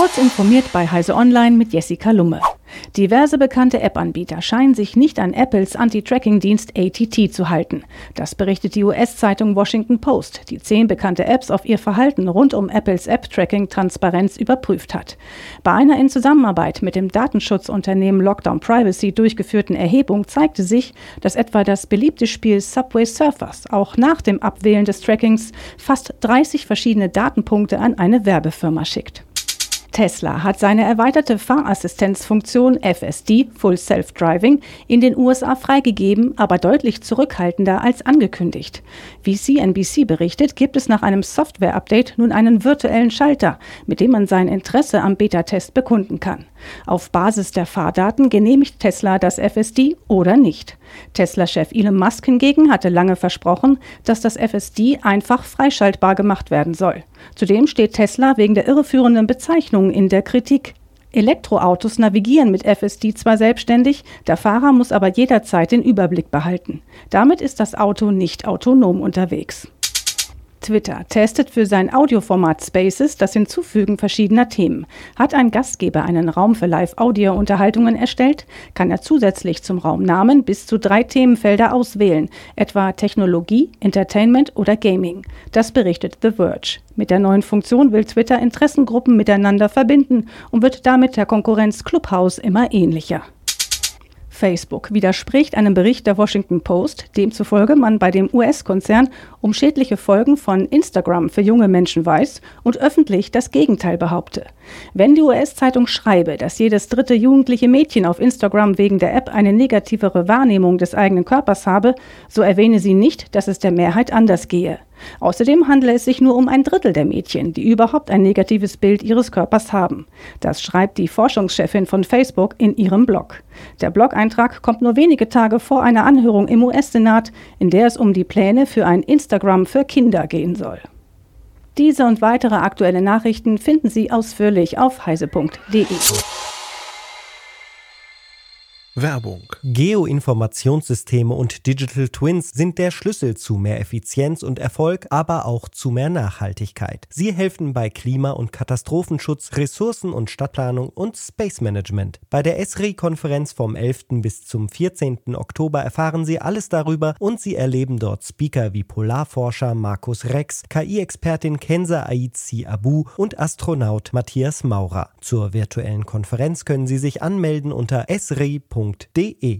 Kurz informiert bei Heise Online mit Jessica Lumme. Diverse bekannte App-Anbieter scheinen sich nicht an Apples Anti-Tracking-Dienst ATT zu halten. Das berichtet die US-Zeitung Washington Post, die zehn bekannte Apps auf ihr Verhalten rund um Apples App-Tracking-Transparenz überprüft hat. Bei einer in Zusammenarbeit mit dem Datenschutzunternehmen Lockdown Privacy durchgeführten Erhebung zeigte sich, dass etwa das beliebte Spiel Subway Surfers auch nach dem Abwählen des Trackings fast 30 verschiedene Datenpunkte an eine Werbefirma schickt. Tesla hat seine erweiterte Fahrassistenzfunktion FSD Full Self Driving in den USA freigegeben, aber deutlich zurückhaltender als angekündigt. Wie CNBC berichtet, gibt es nach einem Software-Update nun einen virtuellen Schalter, mit dem man sein Interesse am Beta-Test bekunden kann. Auf Basis der Fahrdaten genehmigt Tesla das FSD oder nicht. Tesla-Chef Elon Musk hingegen hatte lange versprochen, dass das FSD einfach freischaltbar gemacht werden soll. Zudem steht Tesla wegen der irreführenden Bezeichnungen in der Kritik. Elektroautos navigieren mit FSD zwar selbstständig, der Fahrer muss aber jederzeit den Überblick behalten. Damit ist das Auto nicht autonom unterwegs. Twitter testet für sein Audioformat Spaces das Hinzufügen verschiedener Themen. Hat ein Gastgeber einen Raum für Live-Audio-Unterhaltungen erstellt, kann er zusätzlich zum Raumnamen bis zu drei Themenfelder auswählen, etwa Technologie, Entertainment oder Gaming. Das berichtet The Verge. Mit der neuen Funktion will Twitter Interessengruppen miteinander verbinden und wird damit der Konkurrenz Clubhouse immer ähnlicher. Facebook widerspricht einem Bericht der Washington Post, demzufolge man bei dem US-Konzern um schädliche Folgen von Instagram für junge Menschen weiß und öffentlich das Gegenteil behaupte. Wenn die US-Zeitung schreibe, dass jedes dritte jugendliche Mädchen auf Instagram wegen der App eine negativere Wahrnehmung des eigenen Körpers habe, so erwähne sie nicht, dass es der Mehrheit anders gehe. Außerdem handele es sich nur um ein Drittel der Mädchen, die überhaupt ein negatives Bild ihres Körpers haben. Das schreibt die Forschungschefin von Facebook in ihrem Blog. Der Blog-Eintrag kommt nur wenige Tage vor einer Anhörung im US-Senat, in der es um die Pläne für ein Instagram für Kinder gehen soll. Diese und weitere aktuelle Nachrichten finden Sie ausführlich auf heise.de. Werbung. Geoinformationssysteme und Digital Twins sind der Schlüssel zu mehr Effizienz und Erfolg, aber auch zu mehr Nachhaltigkeit. Sie helfen bei Klima- und Katastrophenschutz, Ressourcen- und Stadtplanung und Space Management. Bei der ESRI-Konferenz vom 11. bis zum 14. Oktober erfahren Sie alles darüber und Sie erleben dort Speaker wie Polarforscher Markus Rex, KI-Expertin Kenza Aizi Abu und Astronaut Matthias Maurer. Zur virtuellen Konferenz können Sie sich anmelden unter esri.de www.ftf.de